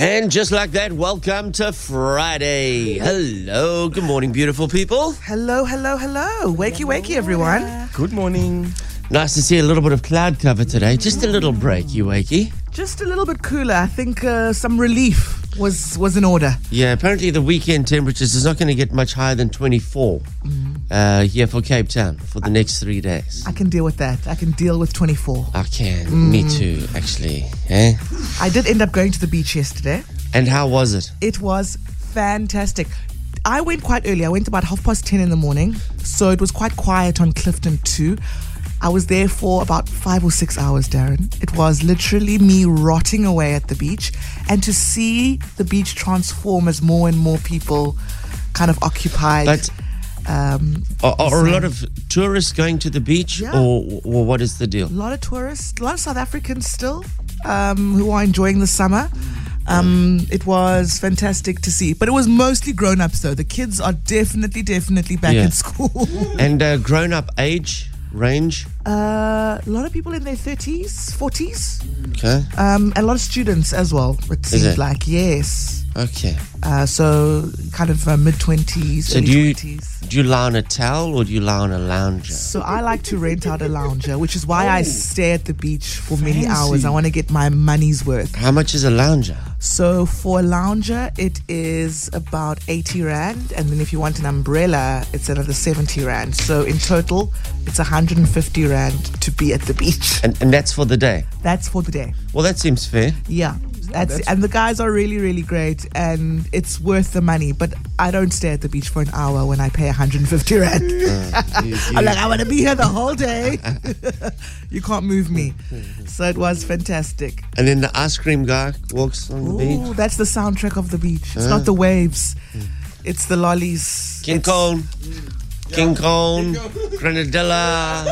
And just like that, welcome to Friday. Hello, good morning, beautiful people. Hello, hello, hello. Wakey, wakey, everyone. Good morning. Nice to see a little bit of cloud cover today. Just a little break, you wakey. Just a little bit cooler. I think uh, some relief was was in order. Yeah, apparently the weekend temperatures is not going to get much higher than 24 uh, here for Cape Town for the next three days. I can deal with that. I can deal with 24. I can. Me too, actually. Eh? I did end up going to the beach yesterday. And how was it? It was fantastic. I went quite early. I went about half past 10 in the morning. So it was quite quiet on Clifton too. I was there for about five or six hours, Darren. It was literally me rotting away at the beach. And to see the beach transform as more and more people kind of occupied. But um, are, are a lot of tourists going to the beach, Yeah. or, or what is the deal? a lot of tourists, a lot of South Africans still um, who are enjoying the summer. Um, it was fantastic to see, but it was mostly grown-ups though. The kids are definitely, definitely back Yeah. in school. And uh, grown-up age range? Uh, a lot of people in their thirties, forties, Okay, um, and a lot of students as well. It seems it? like yes. okay. Uh, so kind of uh, mid twenties, So do you twenties. do you lie on a towel or do you lie on a lounger? So I like to rent out a lounger, which is why Oh. I stay at the beach for many hours. I want to get my money's worth. How much is a lounger? So for a lounger, it is about 80 rand, and then if you want an umbrella, it's another 70 rand. So in total, it's 150 rand to be at the beach. And, and that's for the day. That's for the day. Well, that seems fair. Yeah. That's, and the guys are really, really great, and it's worth the money. But I don't stay at the beach for an hour when I pay 150 rand. Uh, I'm like, I want to be here the whole day. you can't move me. So it was fantastic. And then the ice cream guy walks on the beach. Ooh, that's the soundtrack of the beach. It's uh. not the waves. Mm. It's the lollies. King It's- Kong, King Kong, Grenadilla.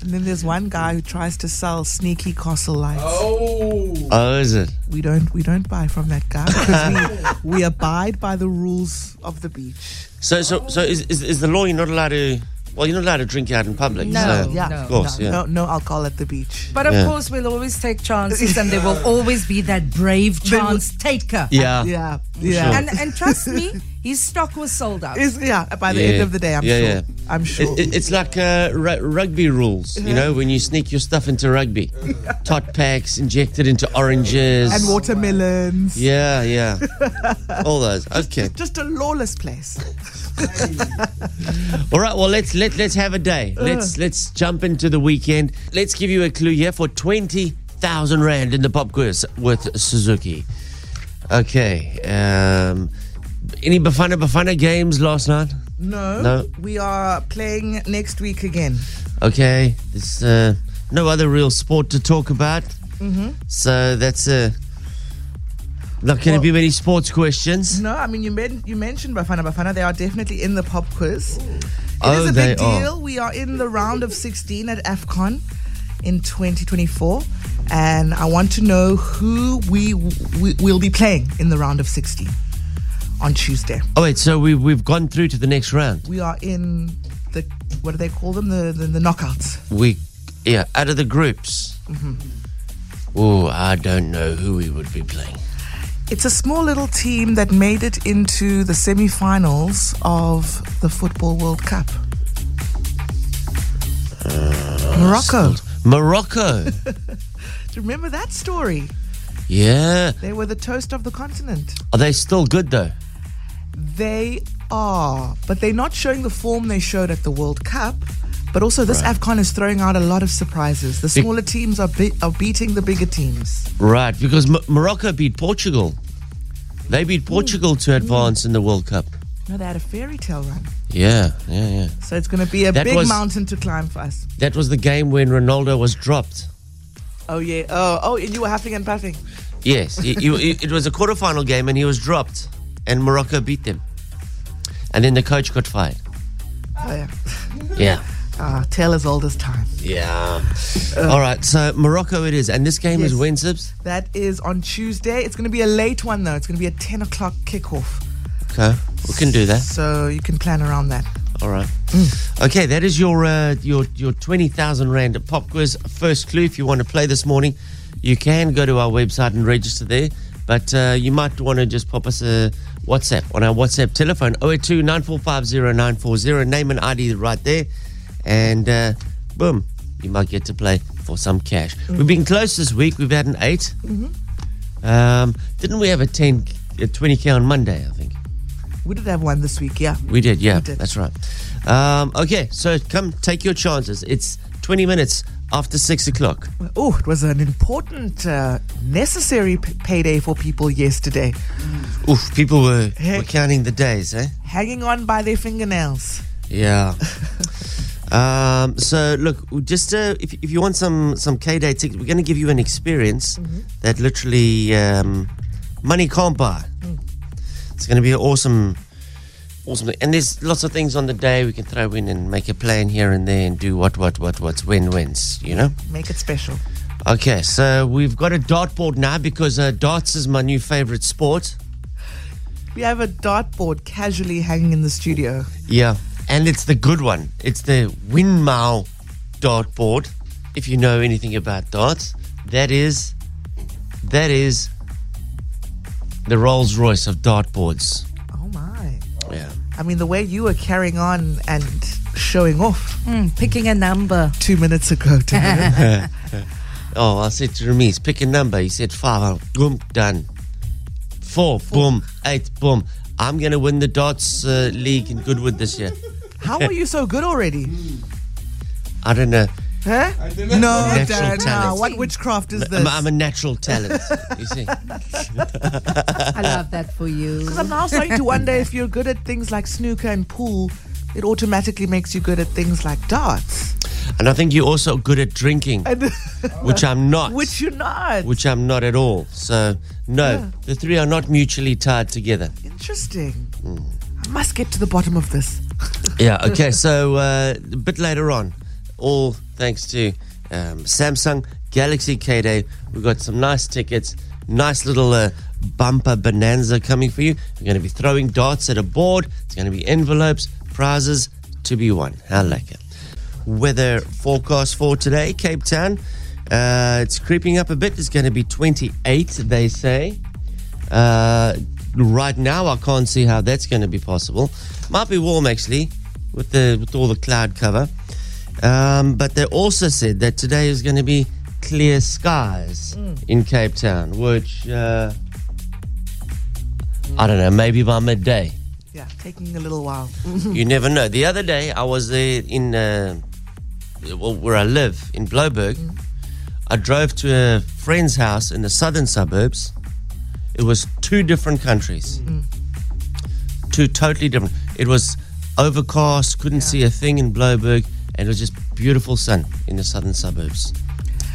And then there's one guy who tries to sell sneaky Castle Lites. Oh, oh, is it? We don't we don't buy from that guy because we, we abide by the rules of the beach. So, so, so is, is, is the law you're not allowed to? Well, you're not allowed to drink out in public. No. so- Yeah, No. Of course, no, yeah. no, no alcohol at the beach. But of Yeah. course, we'll always take chances, and there will always be that brave There will- chance taker. Yeah. Yeah, yeah. And and trust me, his stock was sold out. Is yeah. By the Yeah. end of the day, I'm Yeah, sure. yeah. I'm sure. It, it, it's like uh, ru- rugby rules, you know, when you sneak your stuff into rugby. Tot packs injected into oranges. and watermelons. Yeah, yeah. All those. Okay. Just a lawless place. All right. Well, let's let let's have a day. Let's let's jump into the weekend. Let's give you a clue here for twenty thousand rand in the pop quiz with Suzuki. Okay. Um, any Bafana Bafana games last night? No, No. we are playing next week again. Okay. There's uh, no other real sport to talk about. Mm-hmm. So that's uh, going to Well- be many sports questions. No, I mean you men- you mentioned Bafana Bafana. They are definitely in the pop quiz. It is Oh, a they big are. deal. We are in the round of 16 at AFCON in 2024, and I want to know who we, we will be playing in the round of 16 on Tuesday. Oh wait, so we we've gone through to the next round. We are in the what do they call them? The the, the knockouts. We, yeah, out of the groups. Mm-hmm. Oh, I don't know who we would be playing. It's a small little team that made it into the semi-finals of the Football World Cup. Uh, Morocco. Morocco. Do you remember that story? yeah. They were the toast of the continent. Are they still good though? They are, but they're not showing the form they showed at the World Cup. But also, this AFCON is throwing out a lot of surprises. The smaller teams are, be- are beating the bigger teams. Right, because M- Morocco beat Portugal. They beat Portugal to mm. advance in the World Cup. No, they had a fairy tale run. Yeah, yeah, yeah. So it's going to be a That big was- mountain to climb for us. That was the game when Ronaldo was dropped. Oh, yeah. Oh, oh, and you were huffing and puffing. Yes, he- he- it was a quarterfinal game and he was dropped, and Morocco beat them. And then the coach got fired. Oh, yeah. Yeah. Ah, tale as old as time. Yeah. All right, so Morocco it is. And this game is Yes. when, Sibs? That is on Tuesday. It's going to be a late one, though. It's going to be a 10 o'clock kickoff. Okay, we can do that. So you can plan around that. All right. Okay, that is your uh, your your twenty thousand rand pop quiz first clue. If you want to play this morning, you can go to our website and register there. But uh, you might want to just pop us a WhatsApp on our WhatsApp telephone 082 940 Name and ID right there. And uh, boom, you might get to play for some cash. We've been close this week. We've had an 8 Um, didn't we have a 10, a 20k on Monday, I think? We did have one this week, yeah. We did, yeah, We did. that's right. Um, okay, so come take your chances. It's 20 minutes after 6 o'clock. Oh, it was an important, uh, necessary p- payday for people yesterday. Oof, people were, Heck. were counting the days, eh? Hanging on by their fingernails. Yeah. um, so look, just uh, if, if you want some some K Day tickets, we're going to give you an experience that literally um, money can't buy. It's going to be an awesome, awesome. And there's lots of things on the day we can throw in and make a plan here and there and do what what what what's win wins. You know. Make it special. Okay, so we've got a dartboard now because uh, darts is my new favorite sport. We have a dartboard casually hanging in the studio. Yeah, and it's the good one. It's the Winmau dartboard. If you know anything about darts, that is that is the Rolls Royce of dartboards. Oh my. Yeah. I mean, the way you were carrying on and showing off Mm, picking a number. two minutes ago, Darren. Oh, I said to Ramiz, pick a number. He said five. Boom, done. Four, boom. Eight, boom. I'm gonna win the darts uh, league in Goodwood this year. How are you so good already? I don't know. Huh? No, Natural Darren, nah, talent. what witchcraft is this? I'm, I'm a natural talent. You see. I love that for you. Because I'm now starting to wonder if you're good at things like snooker and pool, it automatically makes you good at things like darts. And I think you're also good at drinking, And which I'm not. which you're not. which I'm not at all. So, no, the three are not mutually tied together. Interesting. Hmm. I must get to the bottom of this. Yeah, okay, so uh, a bit later on, all thanks to um, Samsung Galaxy K Day, we've got some nice tickets, nice little uh, bumper bonanza coming for you. We're going to be throwing darts at a board, it's going to be envelopes, prizes to be won. How it. Weather forecast for today, Cape Town. Uh, it's creeping up a bit. It's going to be 28, they say. Uh, right now, I can't see how that's going to be possible. Might be warm actually, with the with all the cloud cover. Um, but they also said that today is going to be clear skies in Cape Town, which uh, I don't know, maybe by midday. Yeah, taking a little while. you never know. The other day, I was there in uh, well, where I live in Blouberg. I drove to a friend's house in the southern suburbs. It was two different countries, mm-hmm. two totally different. It was overcast, couldn't see a thing in Blouberg, and it was just beautiful sun in the southern suburbs.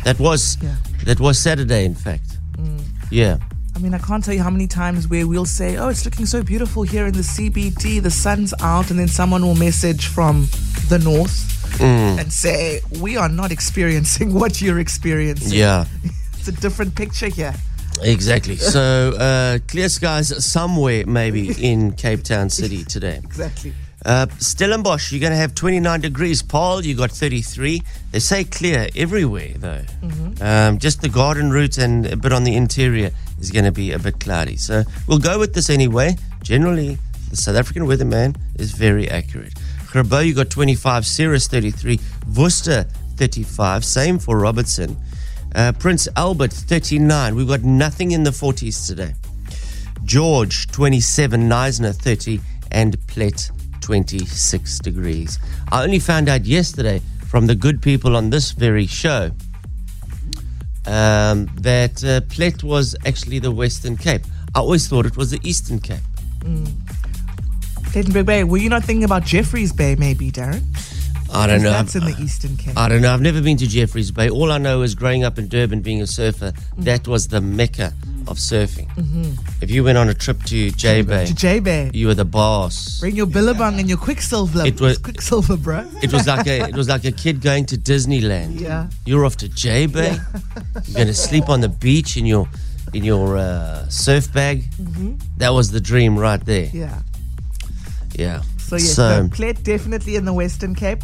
That was Yeah. that was Saturday, in fact. Mm. Yeah. I mean, I can't tell you how many times where we'll say, "Oh, it's looking so beautiful here in the CBD. The sun's out," and then someone will message from the north mm. and say, "We are not experiencing what you're experiencing. Yeah. It's a different picture here." Exactly. So uh, clear skies somewhere maybe in Cape Town City today. Exactly. Uh, Stellenbosch, you're going to have 29 degrees. Paarl, you got 33. They say clear everywhere though. Um, just the garden route and a bit on the interior is going to be a bit cloudy. So we'll go with this anyway. Generally, the South African weatherman is very accurate. Grabouw, you got 25. Ceres 33. Worcester 35. Same for Robertson. Uh, Prince Albert 39. We've got nothing in the 40s today. George 27, Knysna 30, and Plett 26 degrees. I only found out yesterday from the good people on this very show um, that uh, Plett was actually the Western Cape. I always thought it was the Eastern Cape. Plettenberg Bay. Were you not thinking about Jeffreys Bay, maybe, Darren? I don't know. That's in I've- the Eastern Cape. I don't know. I've never been to Jeffreys Bay. All I know is growing up in Durban, being a surfer, mm-hmm. that was the mecca of surfing. Mm-hmm. If you went on a trip to J Bay, to J Bay. you were the boss. Bring your Billabong and your Quiksilver. It was- Quiksilver, bro. It was like a it was like a kid going to Disneyland. Yeah. You're off to J Bay. You're going to sleep on the beach in your in your uh, surf bag. Mm-hmm. That was the dream right there. Yeah. Yeah. So yes, so, Plett definitely in the Western Cape,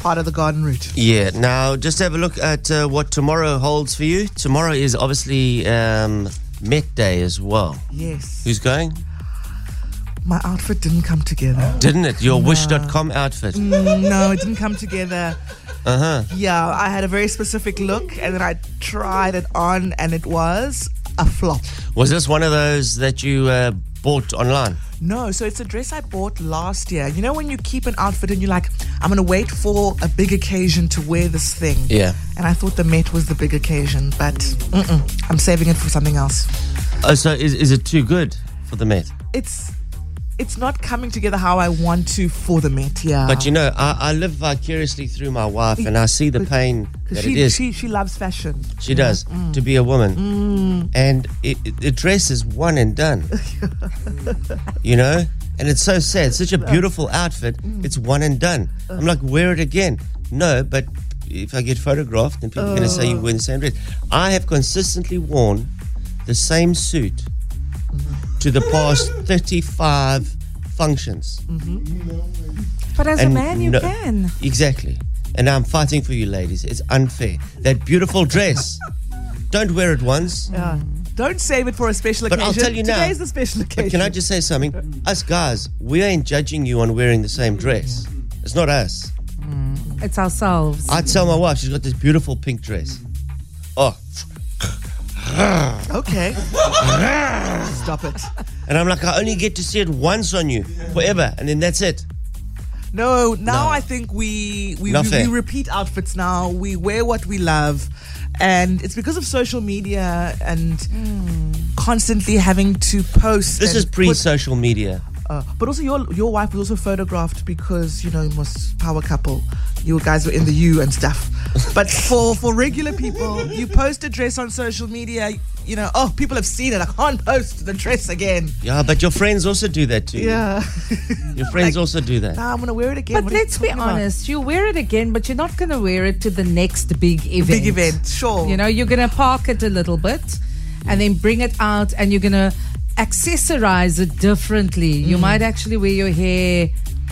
part of the Garden Route. yeah. Now just have a look at uh, what tomorrow holds for you. Tomorrow is obviously um, Met Day as well. Yes. Who's going? My outfit didn't come together. Didn't it? Your Wish.com outfit. no, it didn't come together. Uh huh. Yeah, I had a very specific look and then I tried it on and it was a flop. Was this one of those that you uh, bought online? No, so it's a dress I bought last year. You know when you keep an outfit and you're like, I'm gonna wait for a big occasion to wear this thing. Yeah. And I thought the Met was the big occasion, but I'm saving it for something else. Oh, so is, is it too good for the Met? It's it's not coming together how I want to for the Met. Yeah. But you know, I, I live vicariously through my wife, and I see the pain that she, it is. she she loves fashion. She does mm, mm. to be a woman, mm. and it, it, the dress is one and done. you know, and it's so sad. Such a beautiful outfit. It's one and done. Uh. I'm like, wear it again. No, but if I get photographed, then people are going to say you uh. wear the same dress. I have consistently worn the same suit to the past 35 functions. But as a man, you no- can. Exactly. And I'm fighting for you, ladies. It's unfair. That beautiful dress. Don't wear it once. Yeah. Don't save it for a special But occasion. I'll tell you now- Today's the special occasion. But can I just say something? Us guys, we ain't judging you on wearing the same dress. It's not us. Mm. It's ourselves. I tell my wife she's got this beautiful pink dress. Oh, Okay. Stop it. and I'm like, I only get to see it once on you forever, and then that's it. No, now No. I think we we, Not we, fair. we repeat outfits now. We wear what we love. And it's because of social media and hmm. constantly having to post. This and is put- pre-social media. Uh, but also, your your wife was also photographed because you know you was power couple. You guys were in the U and stuff. But for for regular people, you post a dress on social media. You know, oh, people have seen it. I can't post the dress again. Yeah, but your friends also do that too. Yeah. Your friends Like- also do that. nah, I'm gonna wear it again. But What let's be talking about? honest, you wear it again, but you're not going to wear it to the next big event. Big event, sure. You know, you're going to park it a little bit and then bring it out and you're going to accessorize it differently. You Mm. might actually wear your hair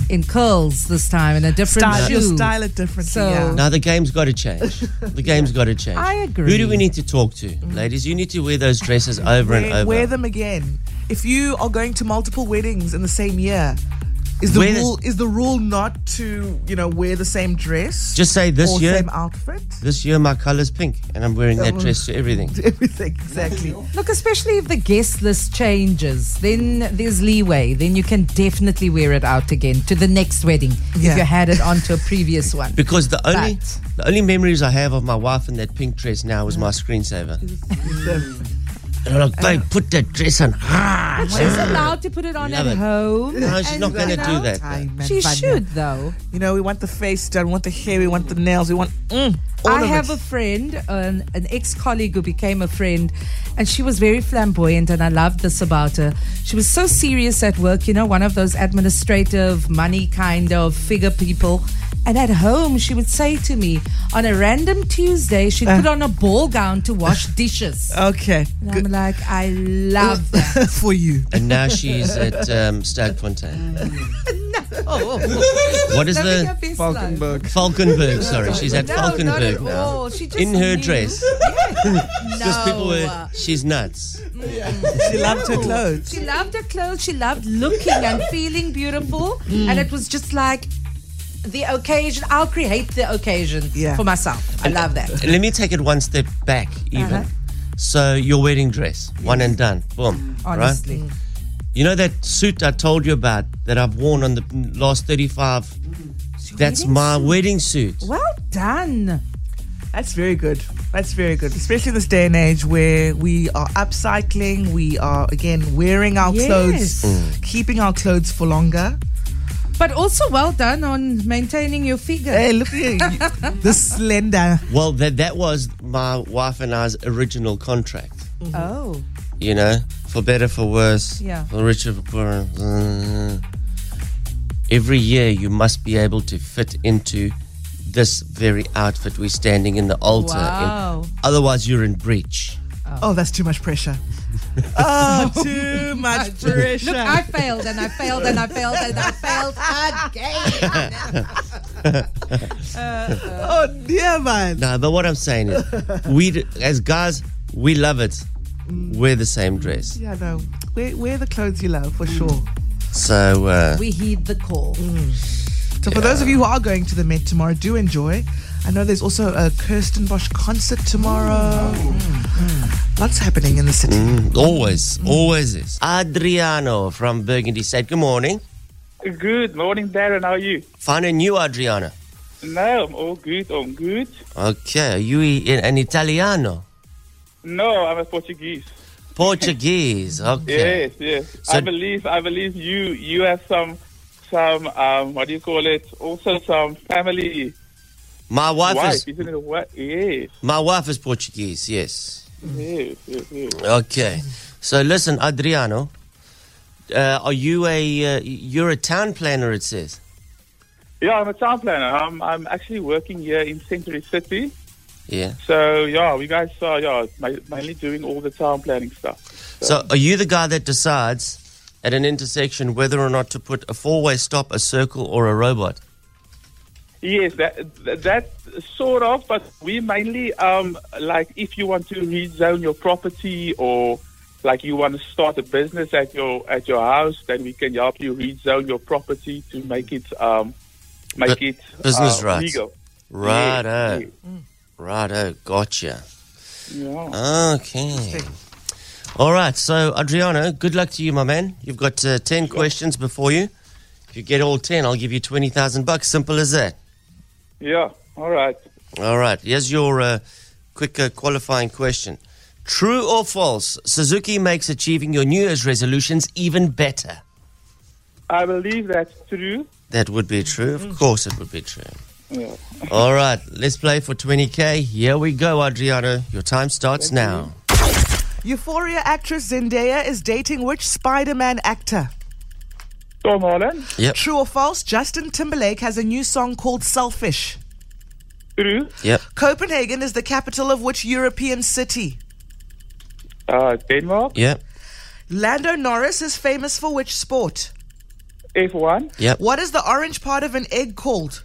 in curls this time in a different style, shoe. you'll style it differently. So- yeah. Now the game's got to change. The game's got to change. I agree. Who do we need to talk to, ladies? You need to wear those dresses over and over. wear them again. If you are going to multiple weddings in the same year, is the Wear the- rule is the rule not to you know wear the same dress? Just say this or year. same outfit. This year my color's pink, and I'm wearing that oh. dress to everything. Everything exactly. Look, especially if the guest list changes, then there's leeway. Then you can definitely wear it out again to the next wedding Yeah. if you had it onto a previous one. Because the only But- the only memories I have of my wife in that pink dress now is my screensaver. And I'm like, babe, put that dress on. Ah, She's allowed to put it on Love at it. home. No, she's and, not going to you do know, that. Time and She fun. should, though. You know, we want the face done, we want the hair, we want the nails, we want mm, all I of have it. a friend, an, an ex colleague who became a friend, and she was very flamboyant, and I loved this about her. She was so serious at work, you know, one of those administrative, money kind of figure people. And at home, she would say to me, on a random Tuesday, she'd put on a ball gown to wash dishes. okay. And I'm like, I love that. for you. And now she's at um, Sterkfontein. What is Let me the get this line. Valkenberg? Sorry, she's at No, Valkenberg now. She just In her knew. dress. Because people No. were, she's nuts. She loved her clothes. She loved her clothes. She loved looking and feeling beautiful. And it was just like the occasion. I'll create the occasion Yeah. for myself. I love that. Let me take it one step back, even. Uh-huh. So your wedding dress, one and done, boom. Honestly. Right? You know that suit I told you about that I've worn on the last 35? That's wedding my suit? wedding suit. Well done. That's very good. That's very good, especially in this day and age where we are upcycling. We are again wearing our Yes. clothes, Mm. keeping our clothes for longer. But also well done on maintaining your figure. Hey, look at you, this slender. Well, that that was my wife and I's original contract. Oh. You know, for better, for worse, Yeah. for richer, for poorer. uh, Every year, you must be able to fit into this very outfit we're standing in the altar. in. Wow. Otherwise, you're in breach. Oh, that's too much pressure. oh, too much pressure. Look, I failed and I failed and I failed and I failed again. oh dear man. No, but what I'm saying is, we as guys, we love it wear the same dress. Yeah, no. Wear, wear the clothes you love for sure. So uh, We heed the call. So for those of you who are going to the Met tomorrow, do enjoy. I know there's also a Kirstenbosch concert tomorrow. Mm. Lots happening in the city. always, always is. Adriano from Burgundy said, "Good morning." Good morning, Darren. How are you? Fine and you, Adriano. No, I'm all good. I'm good. Okay, are you i- an Italiano? No, I'm a Portuguese. Portuguese. Okay. Yes, yes. So- I believe. I believe you. You have some, some. Um, what do you call it? Also, some family My wife, wife, is isn't it? What? Yes, my wife is Portuguese. Yes. yes, yes, yes. Okay. So listen, Adriano. Uh, are you a uh, you're a town planner? It says. Yeah, I'm a town planner. I'm, I'm actually working here in Century City. Yeah. So yeah, we guys are yeah mainly doing all the town planning stuff. So are you the guy that decides at an intersection whether or not to put a four-way stop, a circle, or a robot? Yes, that, that that sort of, but we mainly um like if you want to rezone your property or like you want to start a business at your at your house, then we can help you rezone your property to make it um make Bu- it business uh, rights. legal. Righto. Yes, Righto. Gotcha. Yeah. Okay. All right. So, Adriano, good luck to you, my man. You've got uh, 10 questions before you. If you get all 10, I'll give you 20,000 bucks. Simple as that. Yeah. All right. All right. Here's your uh, quick uh, qualifying question. True or false? Suzuki makes achieving your New Year's resolutions even better. I believe that's true. That would be true. Of course, it would be true. Yeah. All right. Let's play for 20K. Here we go, Adriano. Your time starts now. Euphoria actress Zendaya is dating which Spider-Man actor? Tom Holland. Yep. True or false? Justin Timberlake has a new song called Selfish. True. Yep. Copenhagen is the capital of which European city? Uh, Denmark. Yep. Lando Norris is famous for which sport? F1. Yep. What is the orange part of an egg called?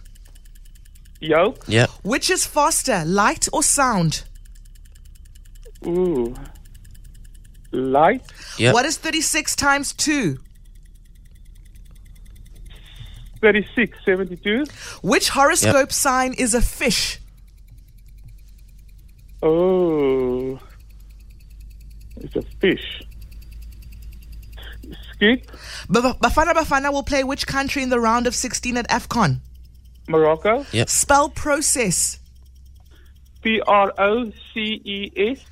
Yolk. Yep. Which is faster, light or sound? Ooh. Light. Yep. What is 36 times 2? 36, 72. Which horoscope sign is a fish? Oh, it's a fish. Skip, B- Bafana Bafana will play which country in the round of 16 at AFCON? Morocco. Yep. Spell process. P R O C E S.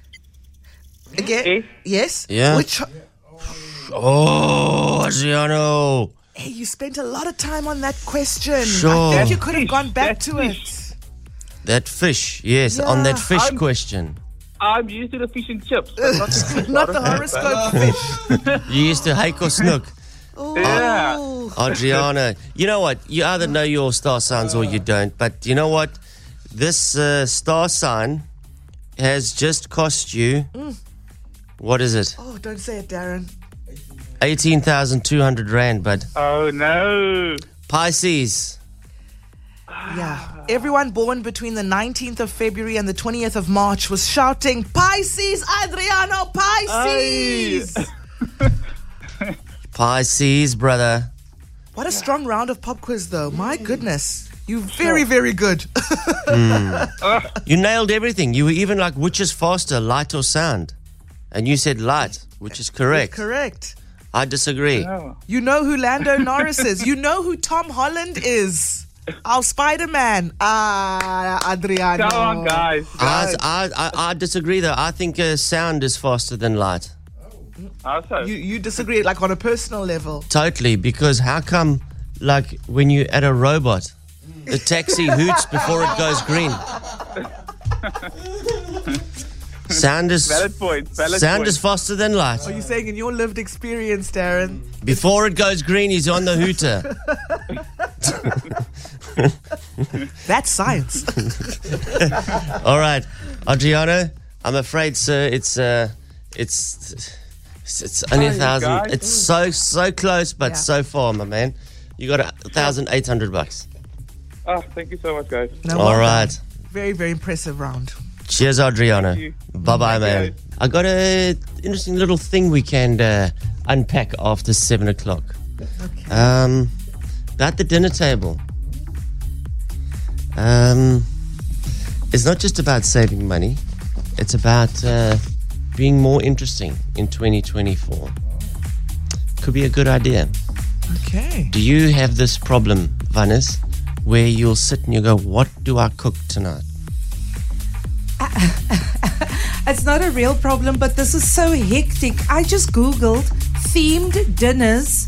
Again? Eh? Yes? Yeah. Which. Oh, Adriano. Hey, you spent a lot of time on that question. Sure. I think you could have gone back that's to fish. it. That fish, yes, on that fish I'm- question. I'm used to the fish and chips. but not the fish. Not the horoscope fish. You used to hake or snoek. Yeah. Oh. Adriana, you know what? You either know your star signs or you don't. But you know what? This uh, star sign has just cost you. What is it? Oh, don't say it, Darren. 18,200 Rand, bud. Oh no. Pisces. Yeah. Everyone born between the 19th of February and the 20th of March was shouting, Pisces, Adriano, Pisces! Pisces, brother. What a strong round of pop quiz, though. My goodness. You very, very good. Hmm. Ah. You nailed everything. You were even like, which is faster, light or sound? And you said light, which is correct. Correct. I disagree. Oh. You know who Lando Norris is. You know who Tom Holland is. Our Spider Man. Ah, Adriano. Come on, guys. I, guys. I, I, I disagree, though. I think uh, sound is faster than light. Also, You, you disagree, like on a personal level. Totally, because how come, like, when you at a robot, the taxi hoots before it goes green? Sound is valid point. Valid sound point. is faster than light. Are you saying in your lived experience, Darren? Before it goes green, he's on the hooter. That's science. All right, Adriano. I'm afraid, sir. It's uh, it's it's, it's only a thousand. guys. It's so so close, but Yeah. so far, my man. You got a thousand eight hundred bucks. Oh, thank you so much, guys. No, All well right. done. Very, very impressive round. Cheers, Adriana. Bye bye, man. you. I got a interesting little thing we can uh, unpack after seven o'clock. Okay. Um, at the dinner table. Um, it's not just about saving money. It's about uh, being more interesting in 2024. Could be a good idea. okay. Do you have this problem, Vanessa, where you'll sit and you go, "What do I cook tonight?" It's not a real problem, but this is so hectic. I just Googled themed dinners,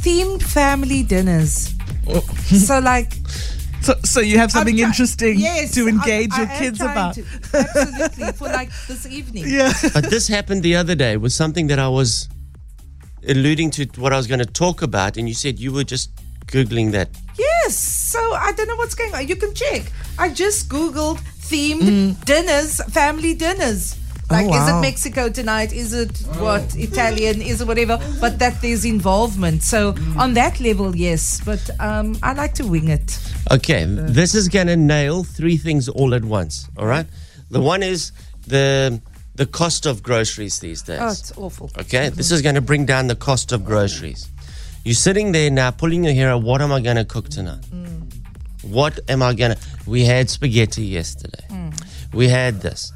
themed family dinners. Oh. so, like, So, so you have something try- interesting yes, to engage I- your I am kids about. to. Absolutely, for like this evening. Yeah. but this happened the other day with something that I was alluding to what I was going to talk about, and you said you were just googling that. Yes. So I don't know what's going on. You can check. I just Googled themed mm. dinners, family dinners. Oh, like, is wow. it Mexico tonight? Is it what Italian? Is it whatever? But that there's involvement. So mm. on that level, yes. But um, I like to wing it. Okay, this is going to nail three things all at once. All right, the one is the the cost of groceries these days. Oh, it's awful. Okay, this mm-hmm. is going to bring down the cost of groceries. You're sitting there now, pulling your hair out. What am I going to cook tonight? Mm. What am I to? We had spaghetti yesterday. We had this.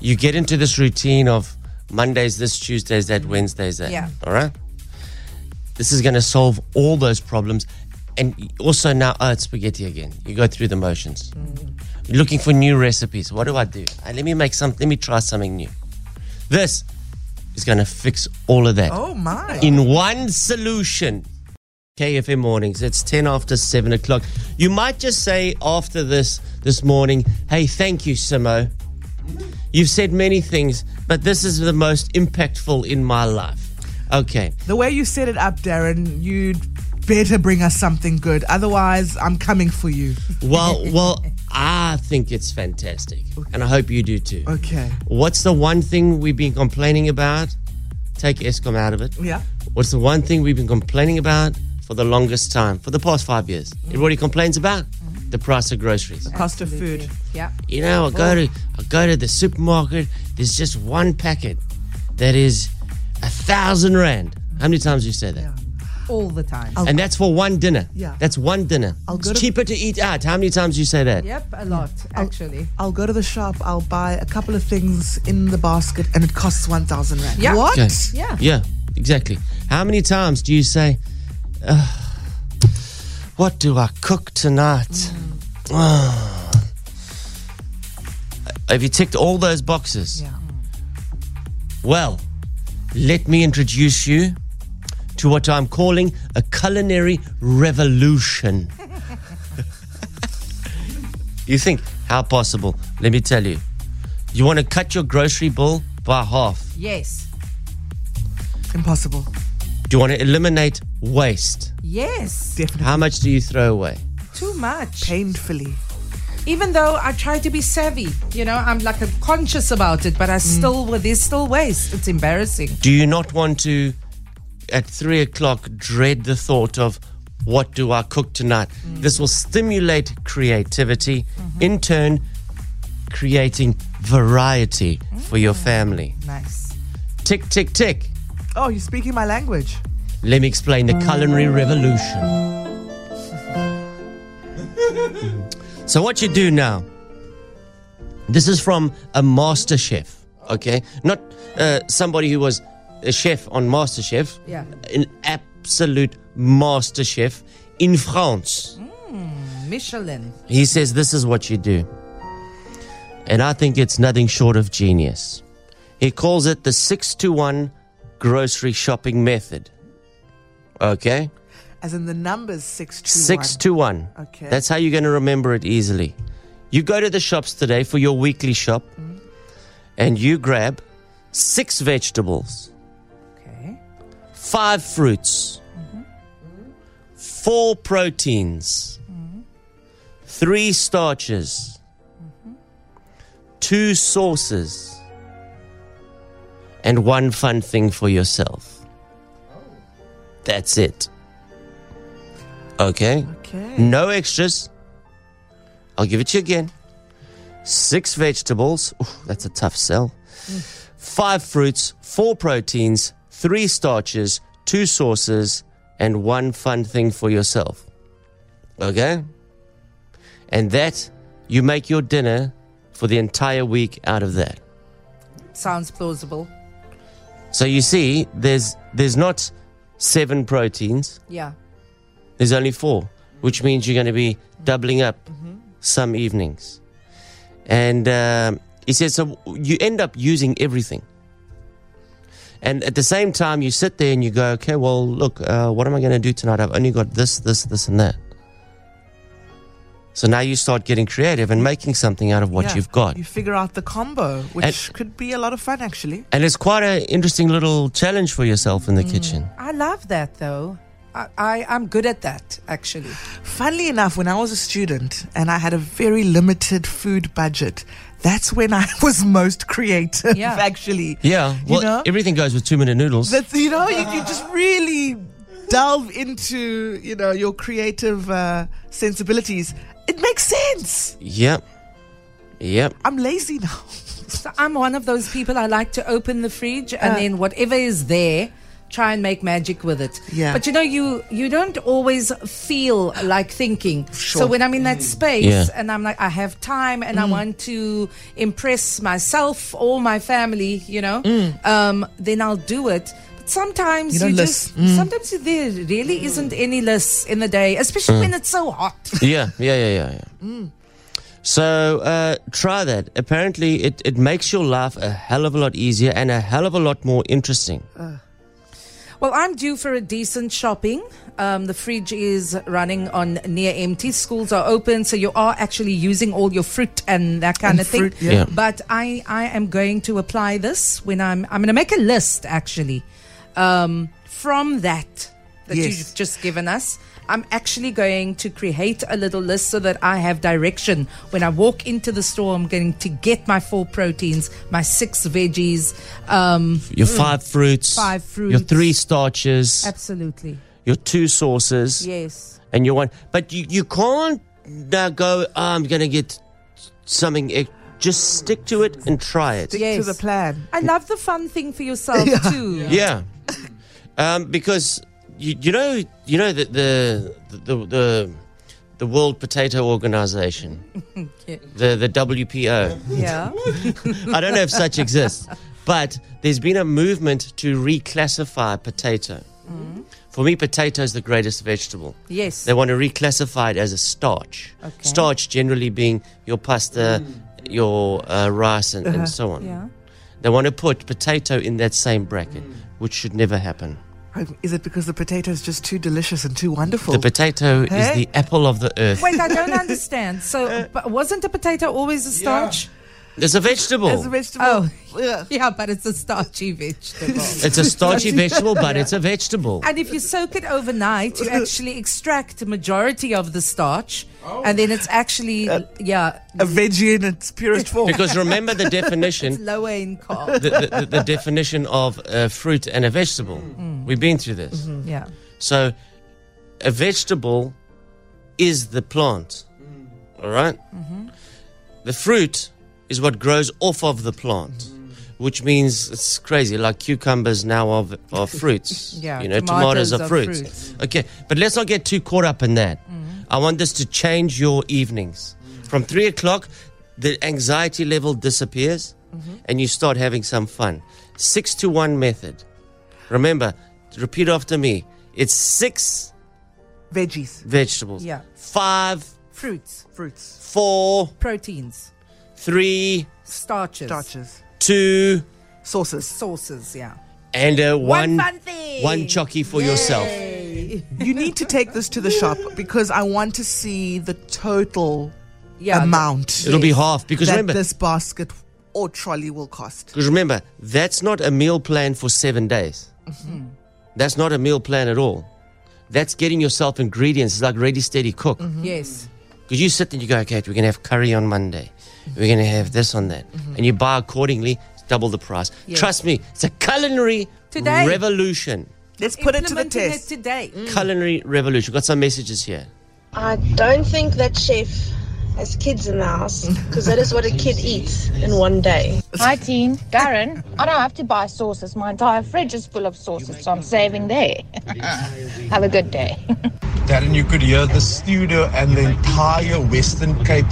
You get into this routine of Mondays, this Tuesdays, that Wednesdays, that. Yeah. All right. This is going to solve all those problems, and also now, oh, it's spaghetti again. You go through the motions. You're looking for new recipes. What do I do? Uh, let me make some. Let me try something new. This is going to fix all of that Oh my. in one solution. KFM mornings. It's ten after seven o'clock. You might just say after this this morning, "Hey, thank you, Simo. You've said many things, but this is the most impactful in my life." Okay. The way you set it up, Darren, you'd better bring us something good. Otherwise, I'm coming for you. Well, well, I think it's fantastic, and I hope you do too. Okay. What's the one thing we've been complaining about? Take Eskom out of it. Yeah. What's the one thing we've been complaining about for the longest time, for the past five years? Mm. Everybody complains about the price of groceries. The cost of food. Yeah. You know, I go to I go to the supermarket. There's just one packet that is a thousand rand. How many times do you say that? All the time. And that's for one dinner. Yeah. That's one dinner. I'll it's to- cheaper to eat out. How many times do you say that? Yep, a lot, actually. I'll go to the shop, I'll buy a couple of things in the basket, and it costs 1,000 Rand. Yeah. What? Okay. Yeah. Yeah, exactly. How many times do you say, "Ugh, What do I cook tonight? Ah. Have you ticked all those boxes? Yeah. Well, let me introduce you to what I'm calling a culinary revolution. you think, how possible? Let me tell you. You want to cut your grocery bill by half. Yes. Impossible. Do you want to eliminate waste? Yes. Definitely. How much do you throw away? Too much. Painfully. Even though I try to be savvy, you know, I'm like a conscious about it, but I mm. still, well, there's still waste. It's embarrassing. Do you not want to, at three o'clock, dread the thought of what do I cook tonight? Mm. This will stimulate creativity, mm-hmm. in turn, creating variety mm. for your family. Nice. Tick, tick, tick. Oh, you're speaking my language. Let me explain the culinary revolution. so, what you do now, this is from a master chef, okay? Not uh, somebody who was a chef on MasterChef, Yeah. an absolute master chef in France. Michelin. He says this is what you do. And I think it's nothing short of genius. He calls it the 6 to 1 grocery shopping method. Okay? As in the numbers 6 to 6 to 1. Okay. That's how you're going to remember it easily. You go to the shops today for your weekly shop mm-hmm. and you grab six vegetables, Okay. five fruits, mm-hmm. four proteins, mm-hmm. three starches, two sauces, and one fun thing for yourself. That's it. Okay? Okay. No extras. I'll give it to you again. six vegetables. Ooh, that's a tough sell. Five fruits, four proteins, three starches, two sauces, and one fun thing for yourself. Okay? And that, you make your dinner for the entire week out of that. Sounds plausible. So you see, there's there's not seven proteins. Yeah. There's only four, which means you're going to be doubling up some evenings. And um, he says, so you end up using everything. And at the same time, you sit there and you go, okay, well, look, uh, what am I going to do tonight? I've only got this, this, this, and that. So now you start getting creative and making something out of what Yeah. you've got. You figure out the combo, which And- could be a lot of fun, actually. And it's quite an interesting little challenge for yourself in the kitchen. I love that though. I, I, I'm good at that, actually. Funnily enough, when I was a student and I had a very limited food budget, that's when I was most creative, Yeah. actually. Yeah, You well, know? everything goes with two minute noodles. That's, you know, you, you just really delve into, you know, your creative uh, sensibilities. It makes sense. Yep. Yep. I'm lazy now. So I'm one of those people. I like to open the fridge and Uh. then whatever is there, try and make magic with it. Yeah. But you know, you you don't always feel like thinking. Sure. So when I'm in that space Yeah. and I'm like, I have time and I want to impress myself or my family, you know, um, then I'll do it. But sometimes You you, just list. sometimes there really isn't any lists in the day, especially when it's so hot. Yeah, yeah, yeah, yeah. yeah. So uh, try that. Apparently, it, it makes your life a hell of a lot easier and a hell of a lot more interesting. Well, I'm due for a decent shopping. Um, the fridge is running on near empty. Schools are open, so you are actually using all your fruit and that kind And of thing. yeah. Yeah. But I, I am going to apply this when I'm. I'm going to make a list actually um, from that that Yes. you've just given us. I'm actually going to create a little list so that I have direction. When I walk into the store, I'm going to get my four proteins, my six veggies. Um, Your five fruits, Five fruits, your three starches, absolutely. your two sauces, Yes. and your one. But you, you can't now go, oh, I'm going to get something. ex-" Just stick to it and try it. Stick Yes. to the plan. I love the fun thing for yourself too. Yeah, um, because you, you know you know that the the the the World Potato Organization, Yeah. the the WPO. Yeah. I don't know if such exists, but there's been a movement to reclassify potato. For me, potato is the greatest vegetable. Yes. They want to reclassify it as a starch. Okay. Starch generally being your pasta, your uh, rice, and, and so on. Yeah. They want to put potato in that same bracket, which should never happen. Is it because the potato is just too delicious and too wonderful? The potato is the apple of the earth. Wait, I don't understand. So, uh, but wasn't a potato always a starch? It's a vegetable. As a vegetable. Oh. Yeah. Yeah, but it's a starchy vegetable. It's a starchy vegetable, but it's a vegetable. and if you soak it overnight, you actually extract the majority of the starch, oh. and then it's actually yeah A veggie in its purest form. Because remember the definition lower in carb. the, the, the, the definition of a fruit and a vegetable. Mm. We've been through this. Mm-hmm. Yeah. So, a vegetable is the plant. Mm. All right? Mm-hmm. The fruit is what grows off of the plant, which means it's crazy. Like cucumbers now are, are fruits. Yeah, You know, tomatoes tomatoes, are, are fruits. fruits. Okay, but let's not get too caught up in that. Mm-hmm. I want this to change your evenings. From three o'clock, the anxiety level disappears mm-hmm. and you start having some fun. Six to one method. Remember, repeat after me. It's six Veggies, vegetables. Yeah. Five, Fruits, fruits, four, proteins, three, starches, starches, two, sauces. sauces. Yeah. and a one, fun thing. one chocky for yourself. You need to take this to the shop because I want to see the total Yeah. amount It'll be half because that remember, this basket or trolley will cost. because remember, that's not a meal plan for seven days. Mm-hmm. That's not a meal plan at all. That's getting yourself ingredients. It's like ready, steady, cook. Mm-hmm. Yes. Because you sit and you go, okay, we're going to have curry on Monday. We're going to have this on that. Mm-hmm. And you buy accordingly, it's double the price. Yes. Trust me, it's a culinary Today. revolution. Let's put it to the test. It today. Mm. Culinary revolution. Got some messages here. I don't think that chef as kids in the house because that is what a kid eats in one day. Hi, team. Darren, I don't have to buy sauces. My entire fridge is full of sauces, so I'm saving there. have a good day. Darren, you could hear the studio and the entire Western Cape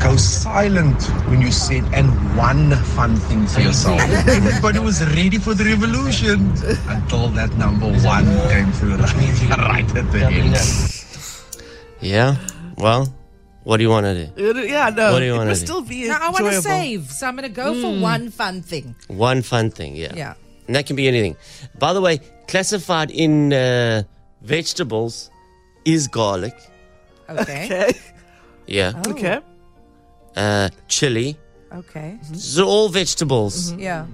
go silent when you said, and one fun thing for yourself. Everybody was ready for the revolution until that number one came through right, right at the end. Yeah. Well, what do you want to do? Yeah, no. What do you it wanna will do? still be Now, I want to enjoyable. save, so I'm going to go for one fun thing. One fun thing, yeah. Yeah. And that can be anything. By the way, classified in uh, vegetables is garlic. Okay. Okay. Yeah. Oh. Okay. Uh, chili. Okay. These are all vegetables Yeah.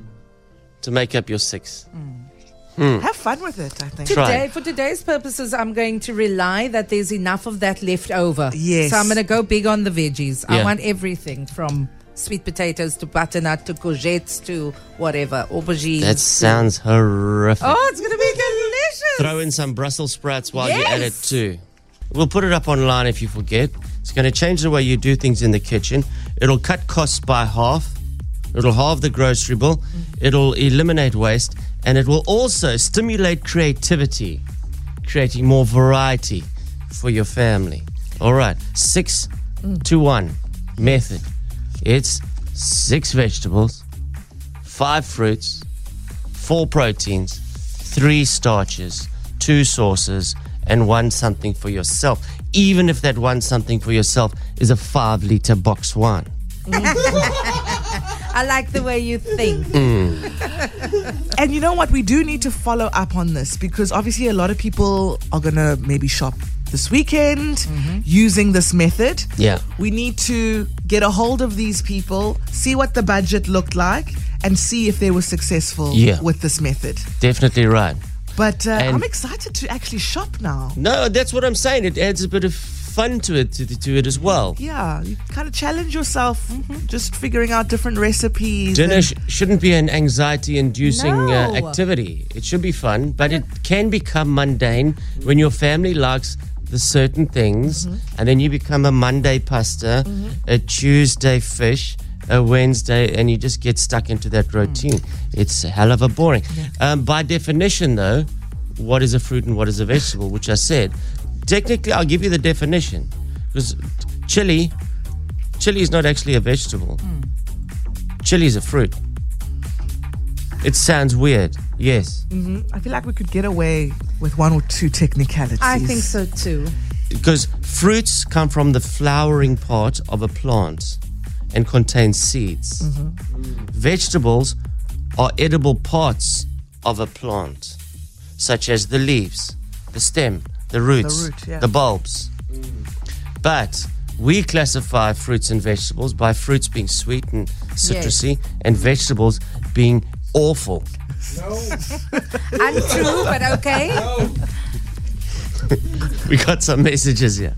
to make up your six. Mm. Have fun with it, I think. Try. Today, for today's purposes, I'm going to rely that there's enough of that left over. Yes. So I'm going to go big on the veggies. I want everything from sweet potatoes to butternut to courgettes to whatever, aubergines. That sounds horrific. Oh, it's going to be delicious. Throw in some Brussels sprouts while you at it too. We'll put it up online if you forget. It's going to change the way you do things in the kitchen. It'll cut costs by half. It'll halve the grocery bill. Mm-hmm. It'll eliminate waste. And it will also stimulate creativity, creating more variety for your family. All right, six to one method. It's six vegetables, five fruits, four proteins, three starches, two sauces, and one something for yourself. Even if that one something for yourself is a five liter box wine. I like the way you think. And you know what? We do need to follow up on this because obviously a lot of people are going to maybe shop this weekend using this method. Yeah. We need to get a hold of these people, see what the budget looked like, and see if they were successful Yeah. with this method. Definitely right. But uh, I'm excited to actually shop now. No, that's what I'm saying. It adds a bit of fun to it to, to it as well. Yeah, you kind of challenge yourself, just figuring out different recipes. Dinner sh- shouldn't be an anxiety inducing uh, No. activity. It should be fun, but it can become mundane when your family likes the certain things and then you become a Monday pasta, a Tuesday fish, a Wednesday, and you just get stuck into that routine. It's a hell of a boring. Um, by definition, though, what is a fruit and what is a vegetable, which I said. Technically, I'll give you the definition because chili, chili is not actually a vegetable. Hmm. Chili is a fruit. It sounds weird, yes, mm-hmm. I feel like we could get away with one or two technicalities. I think so too. because fruits come from the flowering part of a plant and contain seeds. Mm-hmm. Vegetables are edible parts of a plant, such as the leaves, the stem, the roots, root, yeah. the bulbs. But we classify fruits and vegetables by fruits being sweet and citrusy and vegetables being awful. No. Untrue, but okay. We got some messages here.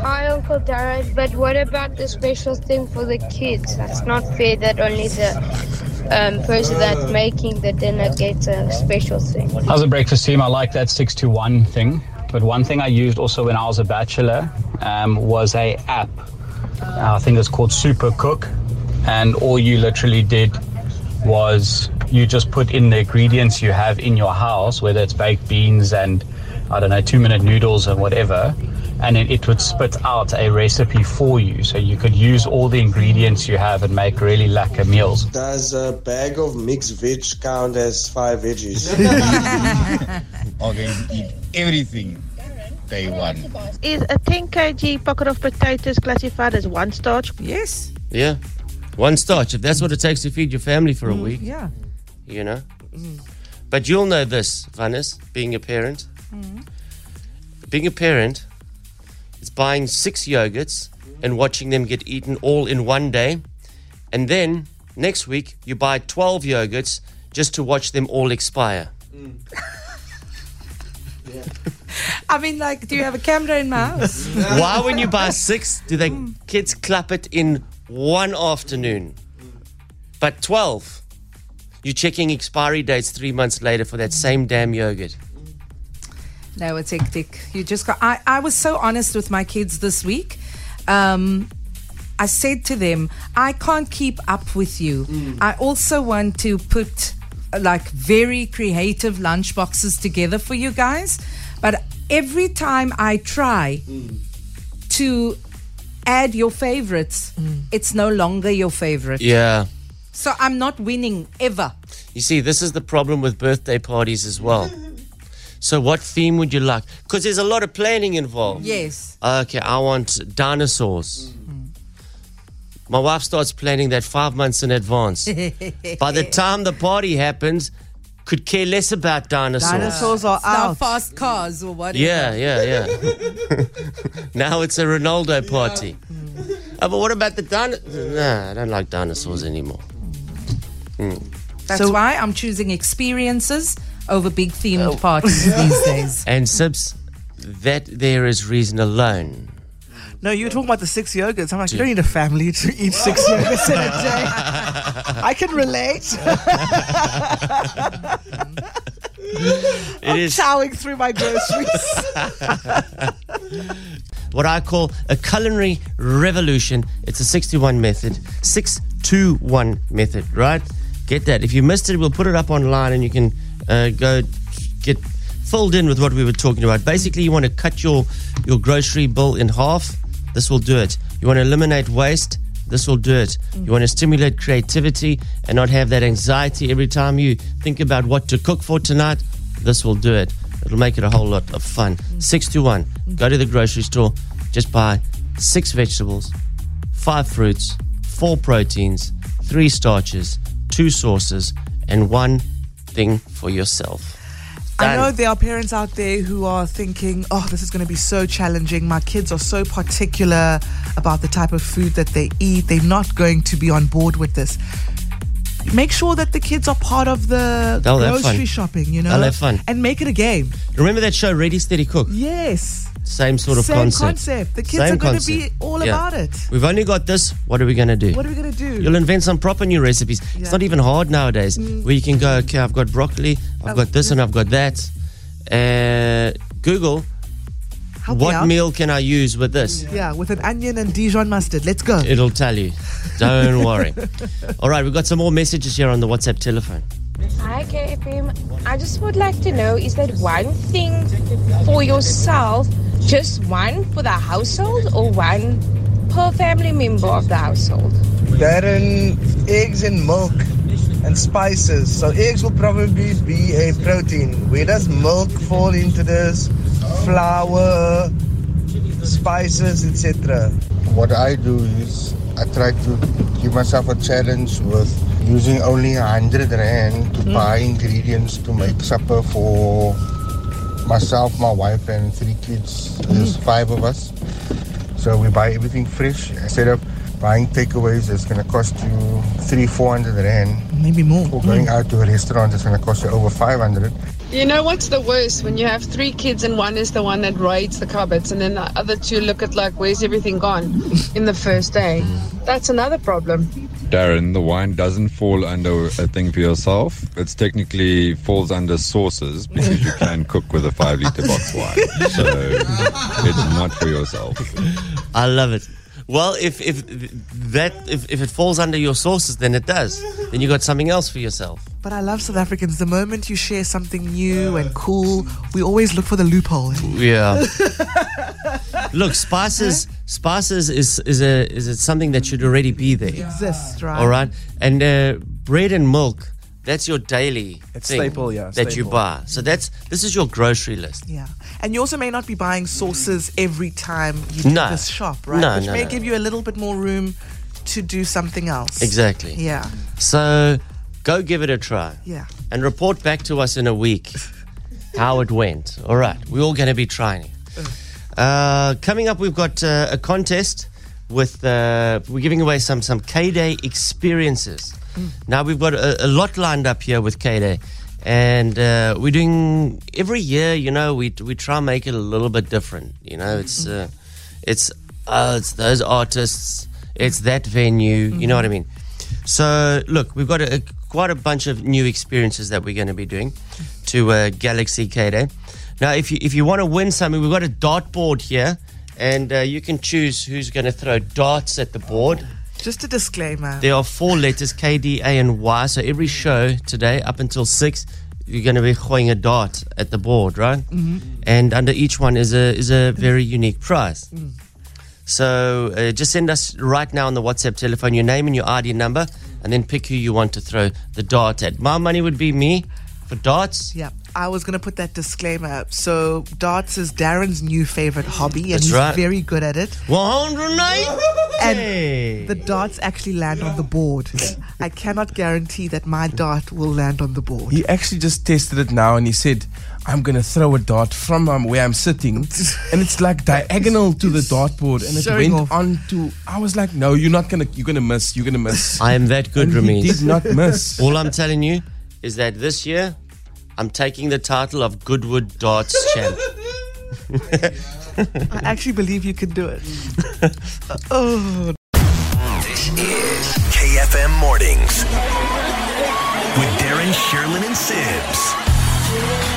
Hi, Uncle Darren. But what about the special thing for the kids? That's not fair that only the um, person that's making the dinner gets a special thing. As a breakfast team, I like that six to one thing. But one thing I used also when I was a bachelor um, was a app. Uh, I think it's called Super Cook, and all you literally did was you just put in the ingredients you have in your house, whether it's baked beans and I don't know two minute noodles and whatever, and then it would spit out a recipe for you. So you could use all the ingredients you have and make really lacquer meals. Does a bag of mixed veg count as five veggies? Okay, eat everything day one. Is a 10 kg pocket of potatoes classified as one starch? Yes. Yeah. One starch. If that's what it takes to feed your family for a mm, week, Yeah. you know. Mm. But you'll know this, Vanessa, being a parent. Mm. Being a parent is buying six yogurts and watching them get eaten all in one day. And then next week, you buy 12 yogurts just to watch them all expire. I mean, like, do you have a camera in my house? Why, when you buy six, do the kids clap it in one afternoon? But 12, you're checking expiry dates three months later for that same damn yogurt. No, it's hectic. You just got. I, I was so honest with my kids this week. um, I said to them, I can't keep up with you. I also want to put like very creative lunch boxes together for you guys. But every time I try to add your favorites, it's no longer your favorite. Yeah. So I'm not winning ever. You see, this is the problem with birthday parties as well. So, what theme would you like? Because there's a lot of planning involved. Yes. Okay, I want dinosaurs. My wife starts planning that five months in advance. By the time the party happens, could care less about dinosaurs. Dinosaurs are It's now out. fast cars or whatever. Yeah, yeah, yeah. now it's a Ronaldo party. Uh, but what about the dinosaurs? Nah, I don't like dinosaurs anymore. That's So- why I'm choosing experiences over big themed parties these days. And Sibs, that there is reason alone. No, you were talking about the six yogurts. I'm like, you don't need a family to eat six yogurts in a day. I can relate. It I'm is chowing through my groceries. what I call a culinary revolution. It's a 61 method, 621 method, right? Get that. If you missed it, we'll put it up online and you can uh, go get filled in with what we were talking about. Basically, you want to cut your, your grocery bill in half. This will do it. You want to eliminate waste. This will do it. Mm. You want to stimulate creativity and not have that anxiety every time you think about what to cook for tonight. This will do it. It'll make it a whole lot of fun. Mm. Six to one. Mm. Go to the grocery store. Just buy six vegetables, five fruits, four proteins, three starches, two sauces, and one thing for yourself. I know there are parents out there who are thinking, oh, this is going to be so challenging. My kids are so particular about the type of food that they eat. They're not going to be on board with this. Make sure that the kids are part of the They'll have grocery fun. shopping, you know? They'll have fun. And make it a game. Remember that show, Ready Steady Cook? Yes. Same sort of Same concept. concept. The kids Same are going to be all Yeah. about it. We've only got this. What are we going to do? What are we going to do? You'll invent some proper new recipes. It's Yeah. Mm. not even hard nowadays. Where you can go, okay, I've got broccoli, I've got this, and I've got that. Uh, Google, Help what out. meal can I use with this? Yeah, with an onion and Dijon mustard. Let's go. It'll tell you. Don't worry. All right, we've got some more messages here on the WhatsApp telephone. Hi, KFM. I just would like to know is that one thing for yourself, just one for the household, or one per family member of the household? Darren, eggs and milk and spices. So eggs will probably be a protein. Where does milk fall into this? Flour, spices, etc. What I do is I try to give myself a challenge with using only hundred rand to hmm. buy ingredients to make supper for myself, my wife, and three kids. There's hmm. five of us. So we buy everything fresh instead of buying takeaways. is gonna cost you three, four hundred rand. Maybe more. Or going out to a restaurant, is gonna cost you over five hundred. You know what's the worst when you have three kids and one is the one that raids the cupboards and then the other two look at like where's everything gone in the first day. Mm. That's another problem. Darren, the wine doesn't fall under a thing for yourself. It's technically falls under sauces because you can cook with a five liter box wine. So it's not for yourself. I love it. Well, if if that if, if it falls under your sources, then it does. Then you got something else for yourself. But I love South Africans. The moment you share something new and cool, we always look for the loophole. Yeah. Look, spices spices is is a is it something that should already be there. Exists, right? All right, and uh, bread and milk. That's your daily It's thing staple, yeah, that you buy. So that's this is your grocery list. Yeah. And you also may not be buying sauces every time you do No. this shop, right? No, Which no, may no. give you a little bit more room to do something else. Exactly. Yeah. So go give it a try. Yeah. And report back to us in a week how it went. All right. We're all going to be trying. Uh, coming up, we've got uh, a contest with, uh, we're giving away some, some K Day experiences. Now, we've got a, a lot lined up here with K Day. And uh, we're doing every year, you know, we, we try and make it a little bit different. You know, it's, uh, it's, uh, it's those artists, it's that venue, you know what I mean? So, look, we've got a, quite a bunch of new experiences that we're going to be doing to uh, Galaxy K Day. Now, if you if you want to win something, we've got a dartboard here, and uh, you can choose who's going to throw darts at the board. Just a disclaimer. There are four letters K, D, A, and Y. So every show today, up until six, you're going to be throwing a dart at the board, right? Mhm. And under each one is a is a very unique prize. So uh, just send us right now on the WhatsApp telephone your name and your ID number, and then pick who you want to throw the dart at. My money would be me for darts. Yeah, I was going to put that disclaimer up. So, darts is Darren's new favorite hobby, and That's he's right. very good at it. 190! And the darts actually land on the board. I cannot guarantee that my dart will land on the board. He actually just tested it now and he said, I'm going to throw a dart from um, where I'm sitting. and it's like diagonal to the dartboard. And it Showing went on to. I was like, no, you're not going to, you're going to miss. You're going to miss. I am that good, And he did not miss. All I'm telling you is that this year, I'm taking the title of Goodwood Darts Champ. I actually believe you can do it. oh. This is KFM Mornings with Darren, Sherlin, and Sibs.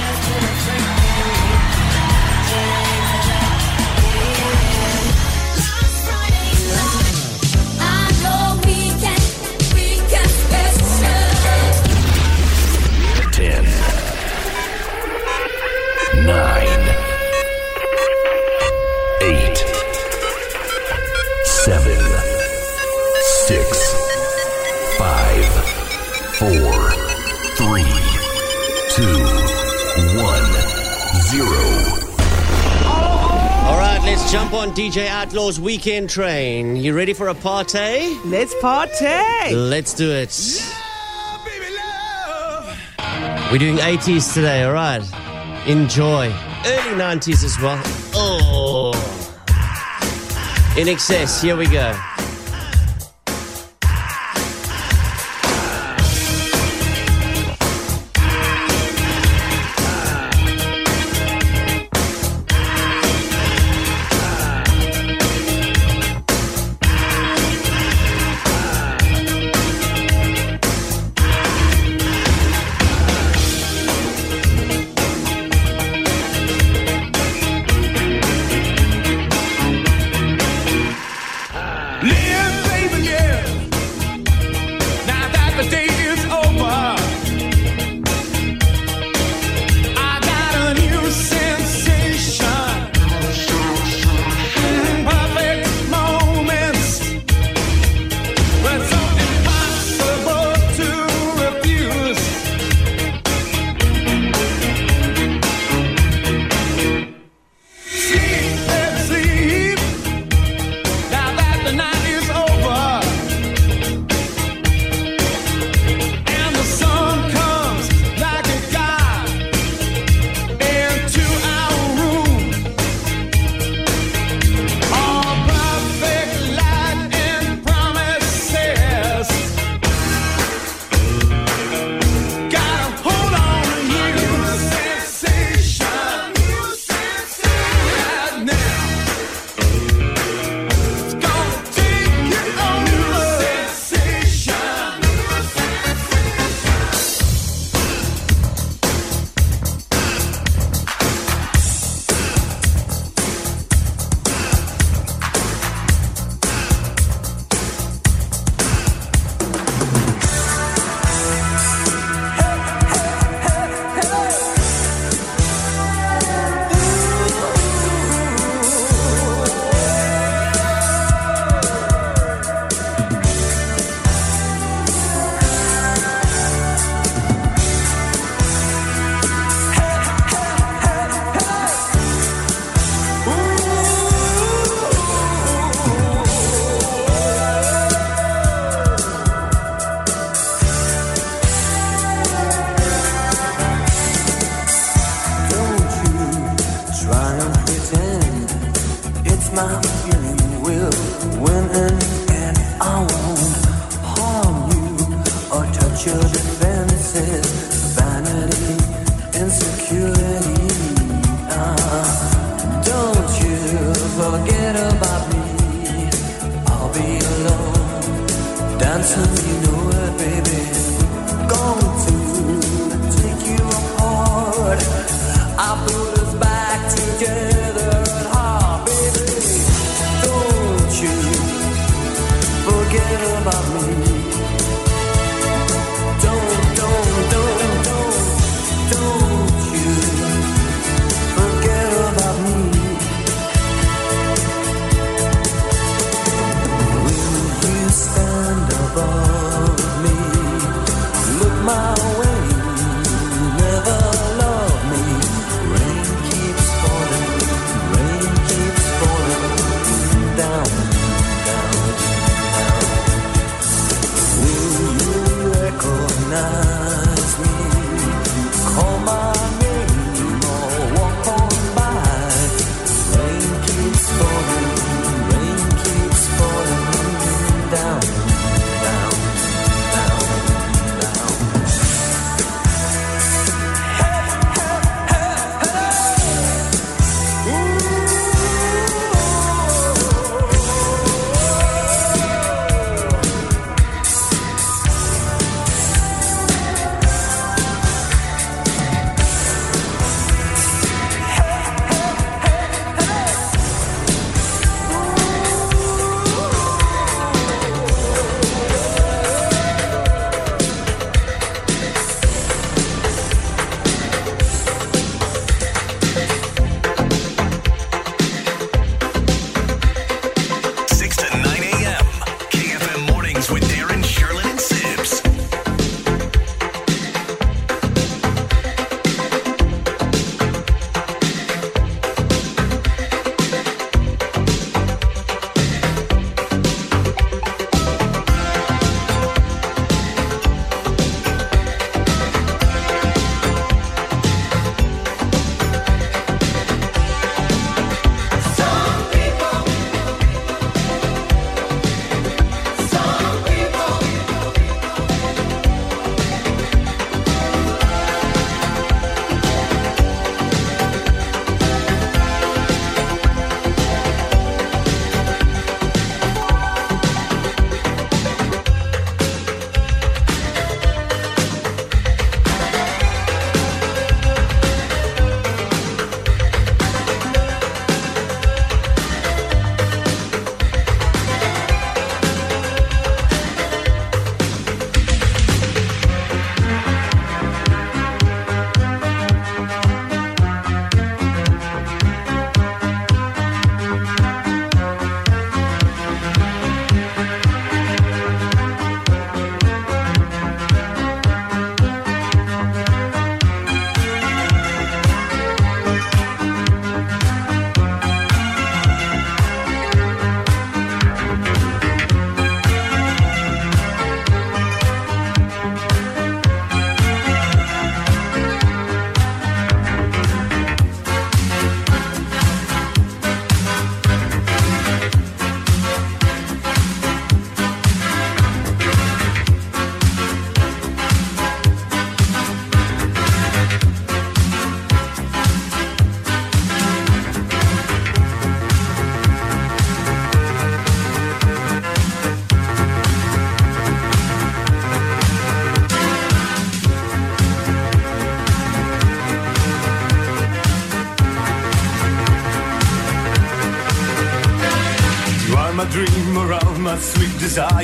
Jump on DJ Outlaw's weekend train. You ready for a party? Let's party. Let's do it. We're doing 80s today, all right? Enjoy. Early 90s as well. Oh. INXS, here we go.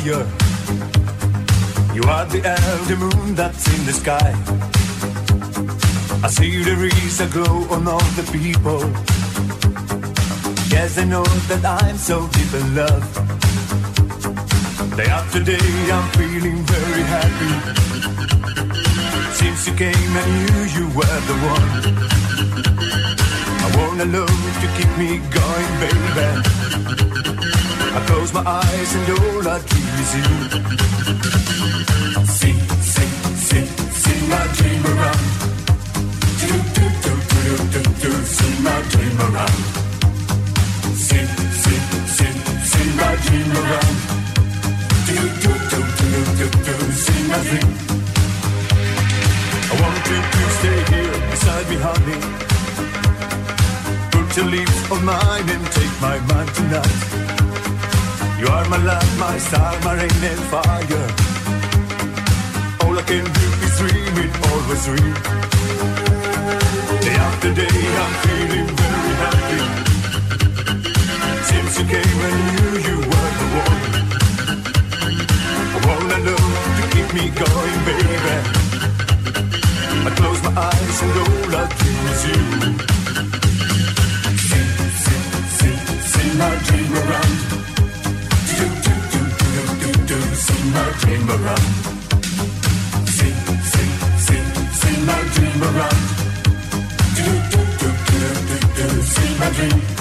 You are the elder moon that's in the sky. I see the rays that glow on all the people. Yes, I know that I'm so deep in love. Day after day, I'm feeling very happy. Since you came, I knew you were the one. I want a love to keep me going, baby. I close my eyes and all I dream is you. Sing, sing, sing, sing my dream around. Do, do, do, do, do, do, do, sing my dream around. Sing, sing, sing, sing my dream around. Do, do, do, do, do, do, sing my dream. I want you to stay here beside me, honey. Put your lips on mine and take my mind tonight. You are my light, my star, my rain and fire. All I can do is dream it, always dream. Day after day, I'm feeling very happy. Since you came, I knew you were the one. I wanna know to keep me going, baby. I close my eyes and all I dream is you. Sing, sing, sing, sing my dream around. Sing my dream around. Sing, sing, sing, sing my dream around. Do, do, do, do, do, do, sing my dream.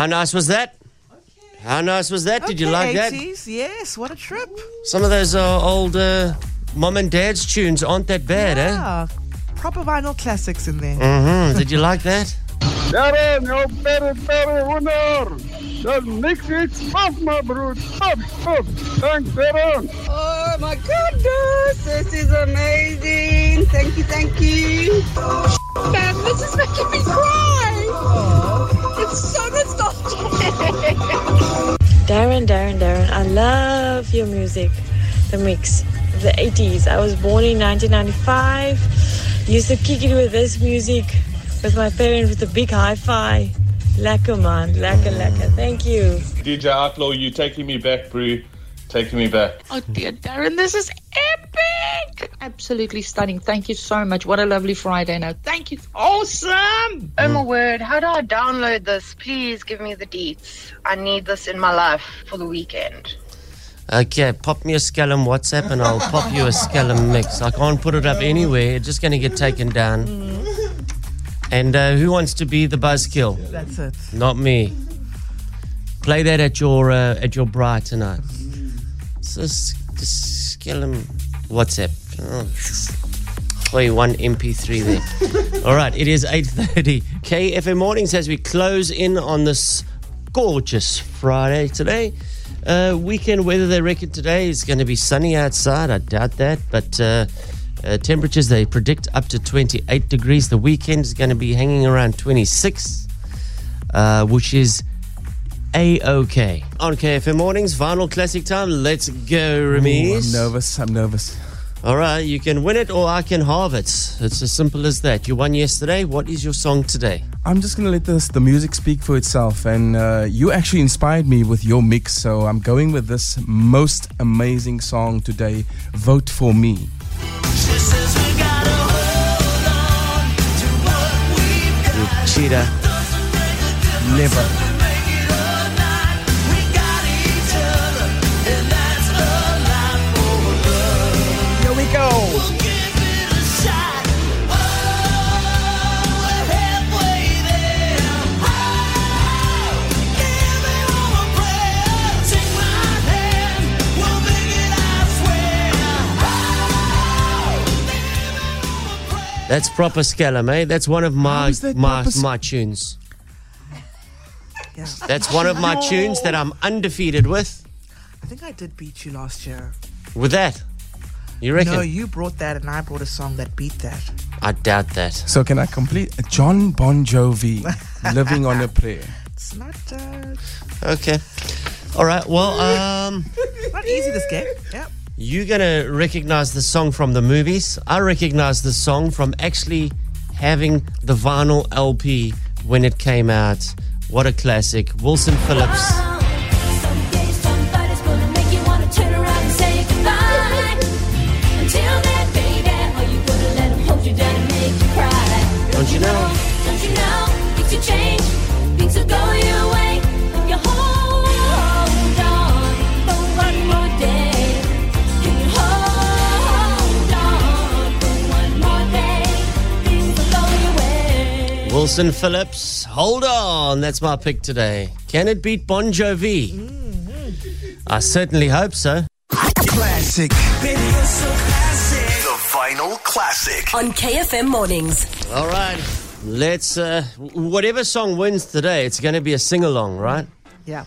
How nice was that? How nice was that? Did you like that? yes. What a trip. Some of those uh, old uh, mom and dad's tunes aren't that bad, eh? Yeah. Proper vinyl classics in there. Mm-hmm. Did you like that? Darren, jou perre perre wonder. Dat niks iets af, my broer. Stop, stop. Thanks, Darren. Oh my goodness, this is amazing. Thank you, thank you. Man, this is making me cry. It's so nostalgic. Darren, Darren, Darren, I love your music, the mix the 80s. I was born in 1995. Used to kick it with this music with my parents with a big hi-fi. Lekker man, lekker, lekker. Thank you. DJ Outlaw, you taking me back, bro. Taking me back. Oh dear, Darren, this is epic! Absolutely stunning. Thank you so much. What a lovely Friday now. Thank you. Awesome! Oh my word, how do I download this? Please give me the deets. I need this in my life for the weekend. Okay, pop me a Scallum WhatsApp and I'll pop you a Scallum mix. I can't put it up anywhere. It's just going to get taken down. And uh, who wants to be the buzzkill? That's it. Not me. Play that at your uh, at your bra tonight. So s- just Scallum WhatsApp. Oh, one MP3 there. All right, it is 8.30. KFM Mornings as we close in on this gorgeous Friday today. Uh, weekend weather, they reckon today is going to be sunny outside. I doubt that. But uh, uh, temperatures, they predict up to 28 degrees. The weekend is going to be hanging around 26, uh, which is A-OK. On KFM Mornings, Vinyl Classic Time. Let's go, Ooh, I'm nervous. I'm nervous. All right, you can win it or I can halve it. It's as simple as that. You won yesterday. What is your song today? I'm just gonna let this the music speak for itself, and uh, you actually inspired me with your mix, so I'm going with this most amazing song today. Vote for me. You cheater. Never. That's proper Scallum, eh? That's one of my that my, proper my tunes. Yeah. That's one of my No. tunes that I'm undefeated with. I think I did beat you last year. With that, you reckon? No, you brought that, and I brought a song that beat that. I doubt that. So can I complete Jon Bon Jovi, "Living on a Prayer"? It's not uh, Okay. All right. Well, um, not easy this game. Yeah. You're gonna recognize the song from the movies. I recognize the song from actually having the vinyl LP when it came out. What a classic! Wilson Phillips. Wilson Phillips. Hold on. That's my pick today. Can it beat Bon Jovi? I certainly hope so. Classic. The Vinyl Classic. On KFM Mornings. All right. Let's, uh, whatever song wins today, it's going to be a sing along, right? Yeah.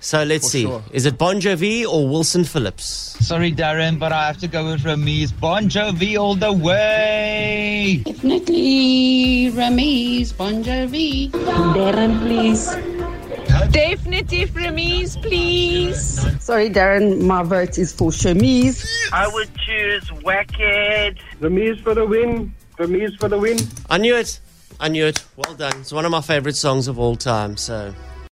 So let's For see. sure. Is it Bon Jovi or Wilson Phillips? Sorry, Darren, but I have to go with Ramiz. Bon Jovi all the way. Definitely Ramiz, Bon Jovi. Darren, please. Definitely Ramiz, please. Sorry, Darren, my vote is for Shamiz. I would choose Wackhead. Ramiz for the win. Ramiz for the win. I knew it. I knew it. Well done. It's one of my favorite songs of all time. So